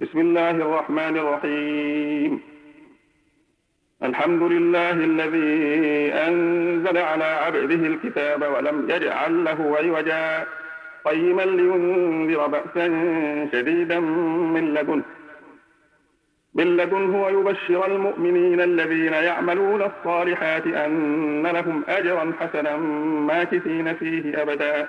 بسم الله الرحمن الرحيم. الحمد لله الذي أنزل على عبده الكتاب ولم يجعل له عوجا. قيما لينذر بأسا شديدا من لدنه. من لدنه ويبشر المؤمنين الذين يعملون الصالحات أن لهم أجرا حسنا ماكثين فيه أبدا.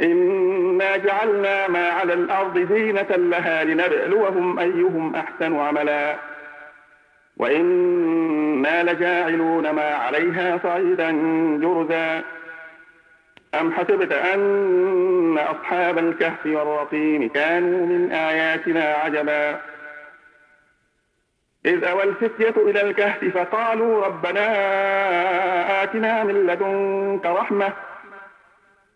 إنا جعلنا ما على الأرض زينة لها لنبلوهم أيهم أحسن عملا وإنا لجاعلون ما عليها صعيدا جرزا أم حسبت أن أصحاب الكهف والرقيم كانوا من آياتنا عجبا إذ أوى الفتية إلى الكهف فقالوا ربنا آتنا من لدنك رحمة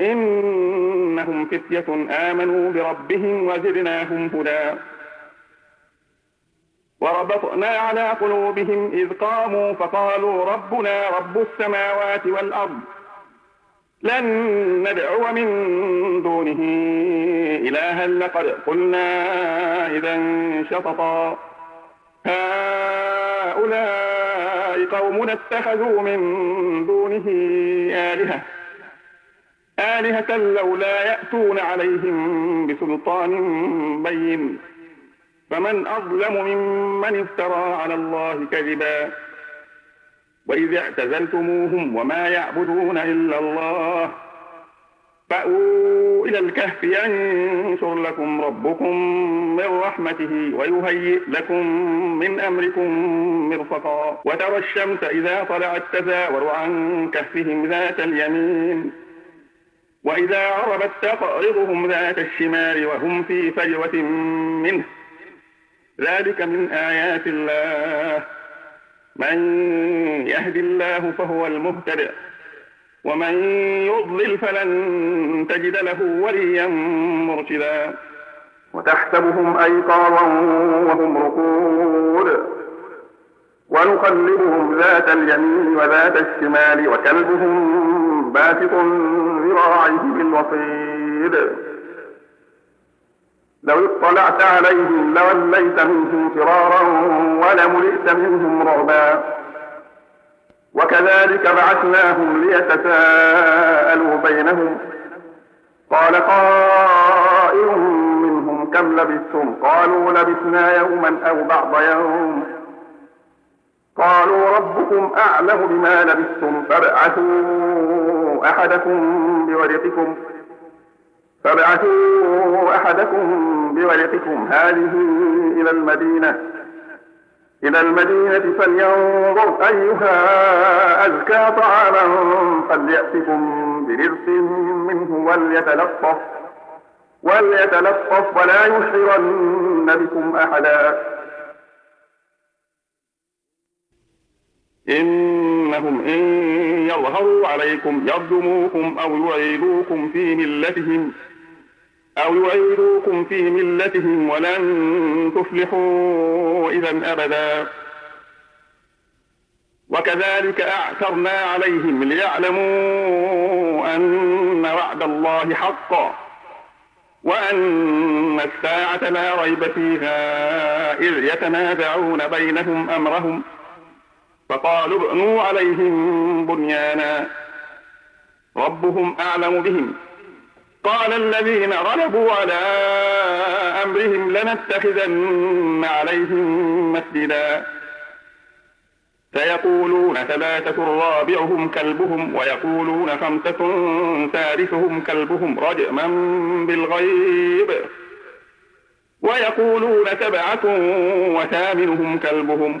إنهم فتية آمنوا بربهم وزدناهم هدى. وربطنا على قلوبهم إذ قاموا فقالوا ربنا رب السماوات والأرض. لن ندعو من دونه إلها لقد قلنا إذا شططا. هؤلاء قوم اتخذوا من دونه آلهة. آلهة لولا يأتون عليهم بسلطان بين. فمن أظلم ممن افترى على الله كذبا. وإذ اعتزلتموهم وما يعبدون إلا الله. فأووا إلى الكهف ينشر لكم ربكم من رحمته ويهيئ لكم من أمركم مرفقا. وترى الشمس إذا طلعت تزاور عن كهفهم ذات اليمين. وإذا عربت تقرضهم ذات الشمال وهم في فجوة منه. ذلك من آيات الله. من يهد الله فهو المهتد. ومن يضلل فلن تجد له وليا مرشدا. وتحسبهم أيقاظا وهم رقود. ونقلبهم ذات اليمين وذات الشمال وكلبهم باسط ذراعيه بالوصيد. لو اطلعت عليهم لوليت منهم فرارا ولملئت منهم رعبا وكذلك بعثناهم ليتساءلوا بينهم. قال قائل منهم كم لبثتم؟ قالوا لبثنا يوما أو بعض يوم. قالوا ربكم أعلم بما لبثتم فابعثوا أحدكم بورقكم. فابعثوا أحدكم بورقكم. هذه إلى المدينة. إلى المدينة فلينظر أيها أزكى طعاما فليأتكم برزق منه وليتلطف. وليتلطف ولا يشعرن بكم أحدا. إنهم إن يظهروا عليكم يرجموكم أو يعيدوكم في ملتهم أو يعيدوكم في ملتهم ولن تفلحوا إذا أبدا. وكذلك أعثرنا عليهم ليعلموا أن وعد الله حق وأن الساعة لا ريب فيها إذ يتنازعون بينهم أمرهم فقالوا ابنوا عليهم بنيانا. ربهم أعلم بهم. قال الذين غلبوا على أمرهم لنتخذن عليهم مسجدا. سيقولون ثلاثة رابعهم كلبهم ويقولون خمسة ثالثهم كلبهم رجما بالغيب. ويقولون سبعة وثامنهم كلبهم.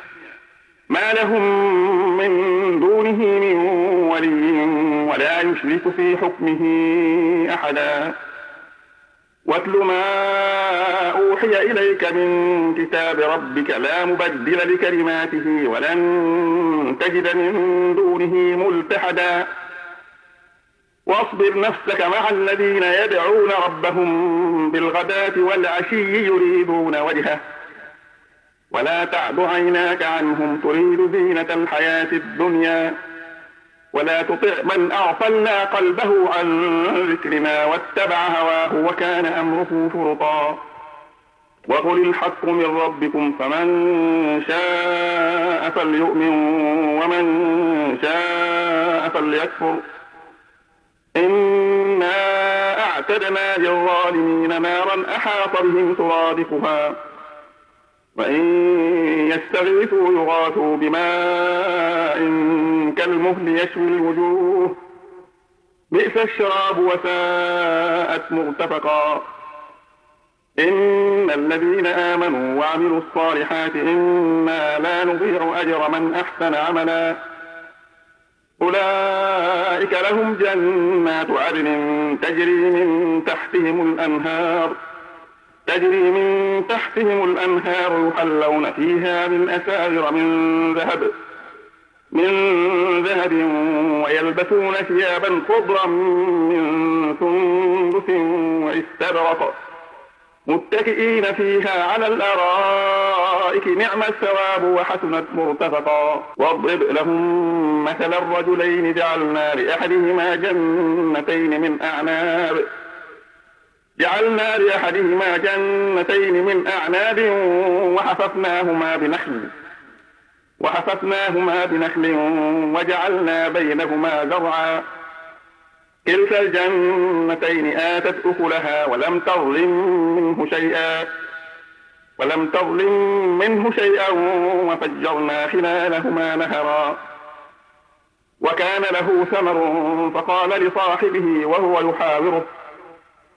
ما لهم من دونه من ولي ولا يشرك في حكمه أحدا. واتل ما أوحي إليك من كتاب ربك لا مبدل لكلماته ولن تجد من دونه ملتحدا. واصبر نفسك مع الذين يدعون ربهم بالغداة والعشي يريدون وجهه. ولا تعد عيناك عنهم تريد زينة الحياة الدنيا. ولا تطع من أغفلنا قلبه عن ذكرنا واتبع هواه وكان أمره فرطا. وقل الحق من ربكم فمن شاء فليؤمن ومن شاء فليكفر. إنا أعتدنا للظالمين نارا أحاط بهم سرادقها. وإن يستغيثوا يغاثوا بماء كالمهل يشوي الوجوه. بئس الشراب وساءت مرتفقا. إن الذين آمنوا وعملوا الصالحات إنا لا نضيع أجر من أحسن عملا. أولئك لهم جنات عدن تجري من تحتهم الأنهار. تجري من تحتهم الأنهار يحلون فيها من أساور من ذهب من ذهب ويلبسون ثيابا خضرا من سندس واستبرق متكئين فيها على الأرائك نعم الثواب وحسنت مرتفقا. واضرب لهم مثل الرجلين جعلنا لأحدهما جنتين من أعناب. جعلنا لأحدهما جنتين من أعناب وحففناهما بنخل وحففناهما بنخل وجعلنا بينهما زرعا. كلتا الجنتين آتت أكلها ولم تظلم منه شيئا ولم تظلم منه شيئا وفجرنا خلالهما نهرا. وكان له ثمر فقال لصاحبه وهو يحاوره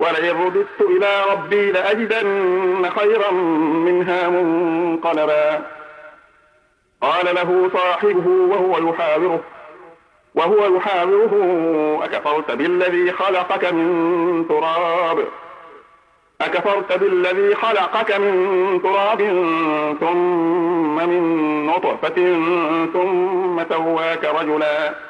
ولئن رددت إلى ربي لأجدن خيرا منها منقلبا. قال له صاحبه وهو يحاوره وهو يحاوره أكفرت بالذي خلقك من تراب؟ أكفرت بالذي خلقك من تراب ثم من نطفة ثم سواك رجلا.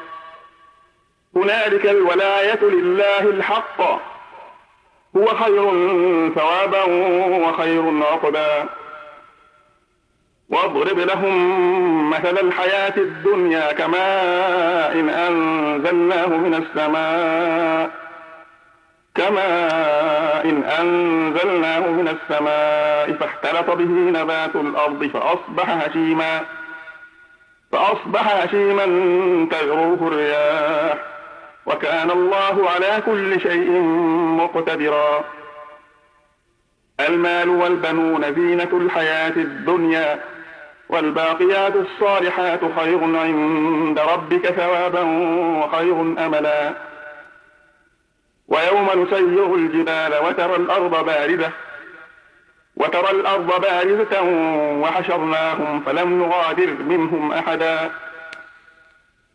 هنالك الولاية لله الحق. هو خير ثوابا وخير عقبا. واضرب لهم مثل الحياة الدنيا كماء إن أنزلناه من السماء. كماء إن أنزلناه من السماء فاختلط به نبات الأرض فأصبح هشيما. فأصبح هشيما تذروه الرياح. وكان الله على كل شيء مقتدرا. المال والبنون زينة الحياة الدنيا والباقيات الصالحات خير عند ربك ثوابا وخير أملا. ويوم نسير الجبال وترى الأرض باردة وترى الأرض بارزة وحشرناهم فلم نغادر منهم أحدا.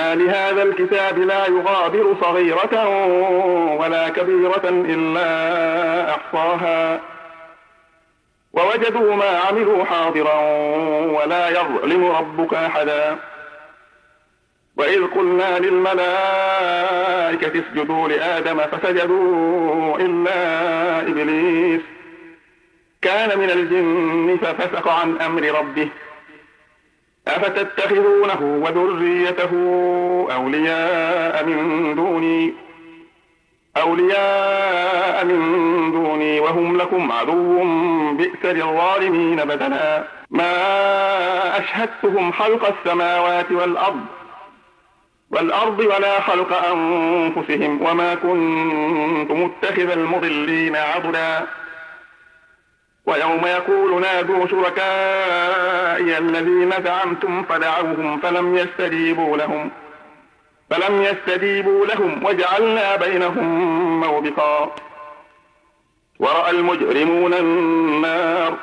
لهذا الكتاب لا يغادر صغيرة ولا كبيرة إلا أحصاها. ووجدوا ما عملوا حاضرا ولا يظلم ربك أحدا. وإذ قلنا للملائكة اسجدوا لآدم فسجدوا إلا إبليس. كان من الجن ففسق عن أمر ربه. أفتتخذونه وذريته أولياء من دوني؟ أولياء من دوني وهم لكم عدو بئس للظالمين بدلا. ما أشهدتهم خلق السماوات والأرض والأرض ولا خلق أنفسهم وما كنت متخذ المضلين عضدا. ويوم يقول نادوا شركائي الذين زعمتم فدعوهم فلم يستجيبوا لهم فلم يستجيبوا لهم وجعلنا بينهم موبقا. ورأى المجرمون النار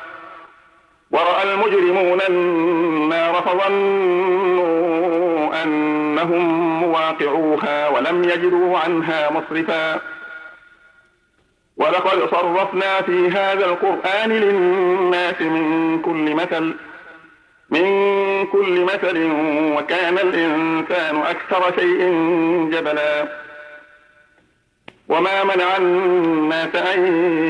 ورأى المجرمون النار فظنوا أنهم مواقعوها ولم يجدوا عنها مصرفا. ولقد صرفنا في هذا القرآن للناس من كل مثل من كل مثل وكان الإنسان أكثر شيء جبلا. وما منع الناس أن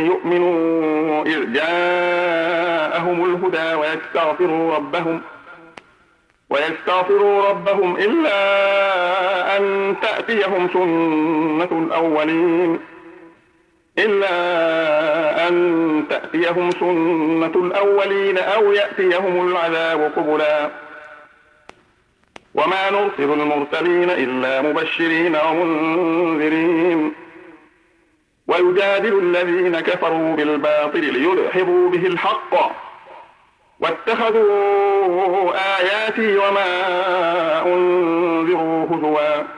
يؤمنوا إذ جاءهم الهدى ويستغفروا ربهم ويستغفروا ربهم إلا أن تأتيهم سنة الأولين. إلا أن تأتيهم سنة الأولين أو يأتيهم العذاب قبلا. وما نرسل المرسلين إلا مبشرين ومنذرين. ويجادل الذين كفروا بالباطل ليدحضوا به الحق. واتخذوا آياتي وما أنذروا هزوا.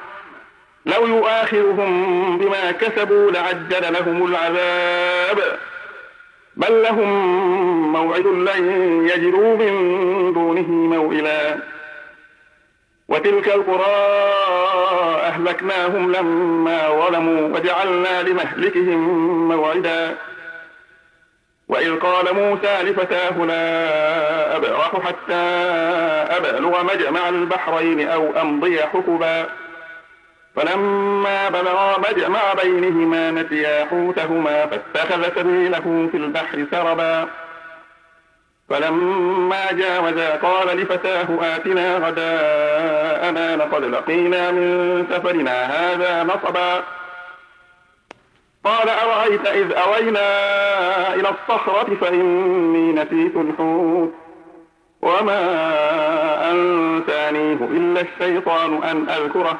لو يؤاخذهم بما كسبوا لعجل لهم العذاب. بل لهم موعد لن يجدوا من دونه موئلا. وتلك القرى أهلكناهم لما ظلموا وجعلنا لمهلكهم موعدا. وإذ قال موسى لفتاه لا أبرح حتى أبلغ مجمع البحرين أو أمضي حقبا فلما بلغا مجمع بينهما نسيا حوتهما فاتخذ سبيله في البحر سربا. فلما جاوزا قال لفتاه آتنا غداءنا لقد لقينا من سفرنا هذا نصبا. قال أرأيت إذ أوينا إلى الصخرة فإني نسيت الحوت. وما أنسانيه إلا الشيطان أن أذكره.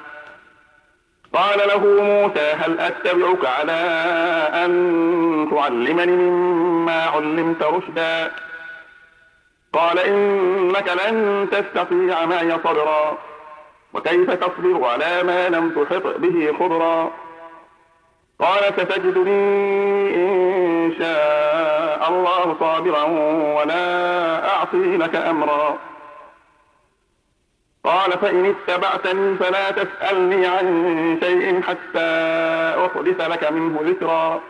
قال له موسى هل أتبعك على أن تعلمني مما علمت رشدا؟ قال إنك لن تستطيع معي صبرا وكيف تصبر على ما لم تحط به خبرا؟ قال ستجدني إن شاء الله صابرا ولا أعصي لك أمرا. قال فإن اتبعتني فلا تسألني عن شيء حتى أحدث لك منه ذكرا.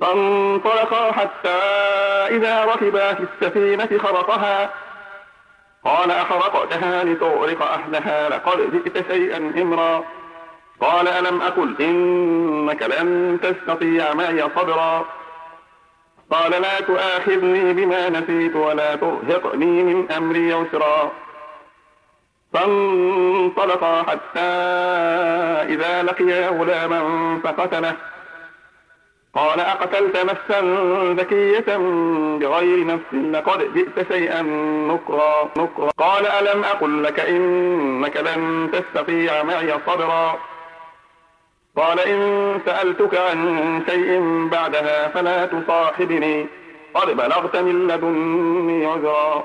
فانطلقا حتى إذا ركبا في السفينة خرقها. قال أخرقتها لتغرق أهلها لقد جئت شيئا إمرا. قال ألم أقل إنك لن تستطيع معي صبرا. قال لا تؤاخذني بما نسيت ولا ترهقني من أمري عسرا. فانطلقا حتى إذا لقيا غلاما فقتله. قال أقتلت نفسا ذكية بغير نفس لقد جئت شيئا نكرا نكرا. قال ألم أقل لك إنك لن تستطيع معي صبرا؟ قال إن سألتك عن شيء بعدها فلا تصاحبني قد بلغت من لدني عذرا.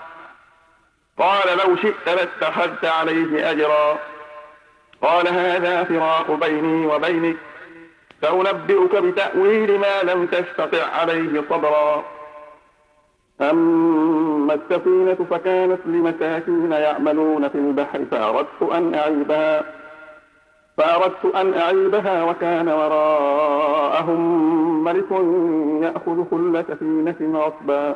قال لو شئت لاتخذت عليه أجرا. قال هذا فراق بيني وبينك. سأنبئك بتأويل ما لم تستطع عليه صبرا. أما السفينة فكانت لمساكين يعملون في البحر فأردت أن أعيبها. فأردت أن أعيبها وكان وراءهم ملك يأخذ كل سفينة غصبا.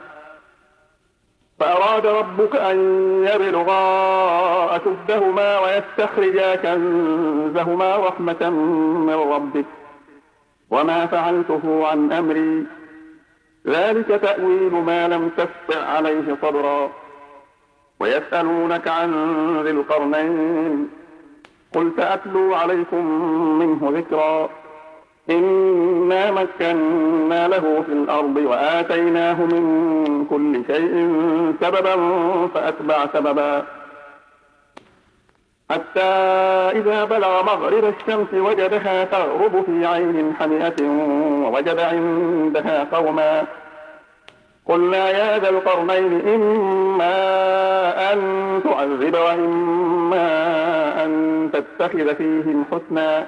فأراد ربك أن يبلغا أشدهما ويستخرجا كنزهما رحمة من ربك. وما فعلته عن أمري. ذلك تأويل ما لم تستع عليه صبرا. ويسألونك عن ذي القرنين. قل سأتلو عليكم منه ذكرا. إنا مكنا له في الأرض وآتيناه من كل شيء سببا فأتبع سببا حتى إذا بلغ مغرب الشمس وجدها تغرب في عين حمئة ووجد عندها قوما قلنا يا ذا القرنين إما أن تعذب وإما أن تتخذ فيهم حسنا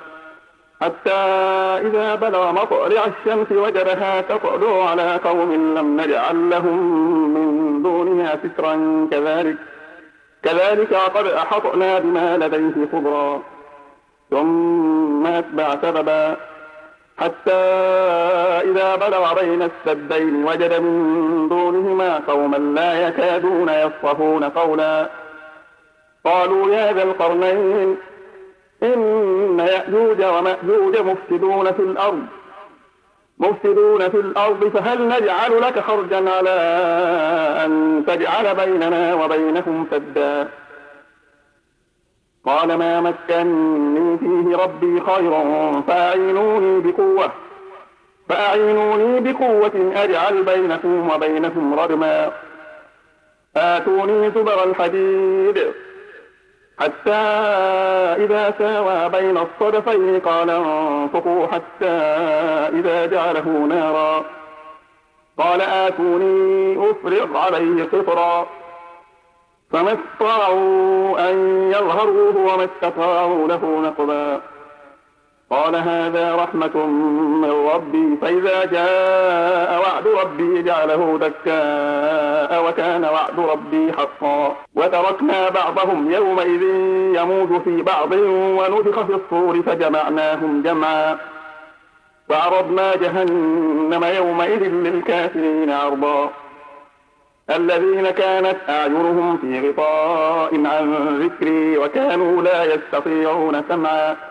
حتى إذا بلغ مطلع الشمس وجدها تطلع على قوم لم نجعل لهم من دونها سترا. كذلك كذلك قد أحطنا بما لديه خبرا. ثم أتبع سببا. حتى إذا بلغ بين السدين وجد من دونهما قوما لا يكادون يفقهون قولا. قالوا يا ذا القرنين إن يأجوج ومأجوج مفسدون في الأرض مفسدون في الأرض فهل نجعل لك خرجا على أن تجعل بيننا وبينهم سدا؟ قال ما مكني فيه ربي خير فأعينوني بقوة فأعينوني بقوة أجعل بينكم وبينهم ردما آتوني زبر الحديد. حتى إذا ساوى بين الصدفين قال انفقوا حتى إذا جعله نارا. قال آتوني أفرغ عليه قطرا. فما استطاعوا أن يظهروه وما استطاعوا له نقبا. قال هذا رحمة من ربي فإذا جاء وعد ربي جعله دكاء وكان وعد ربي حقا. وتركنا بعضهم يومئذ يموج في بعض ونفخ في الصور فجمعناهم جمعا. وعرضنا جهنم يومئذ للكافرين عرضا. الذين كانت أعينهم في غطاء عن ذكري وكانوا لا يستطيعون سمعا.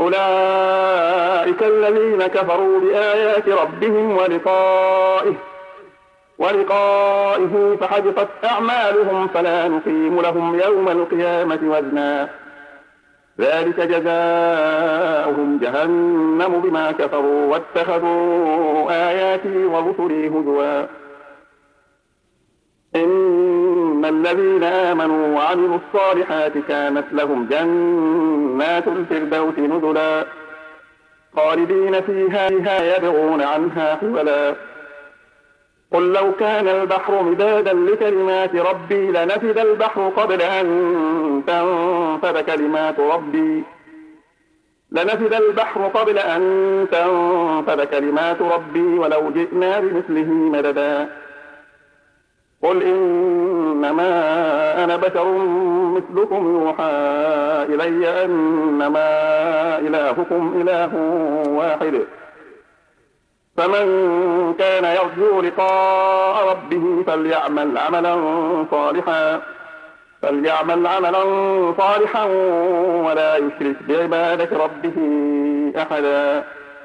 أولئك الذين كفروا بآيات ربهم ولقائه ولقائه فحبطت أعمالهم فلا نقيم لهم يوم القيامة وزنا. ذلك جزاؤهم جهنم بما كفروا واتخذوا آياتي ورسلي هزوا. إن الذين آمنوا وعملوا الصالحات كانت لهم جنات الفردوس نزلا. خالدين فيها يبغون عنها حولا قل لو كان البحر مدادا لكلمات ربي لنفد البحر قبل أن تنفد كلمات ربي. لنفد البحر قبل أن تنفد كلمات ربي ولو جئنا بمثله مددا. قل إنما أنا بشر مثلكم يوحى إلي أنما إلهكم إله واحد. فمن كان يرجو لقاء ربه فليعمل عملا صالحا فليعمل عملا صالحا ولا يشرك بعبادة ربه أحدا.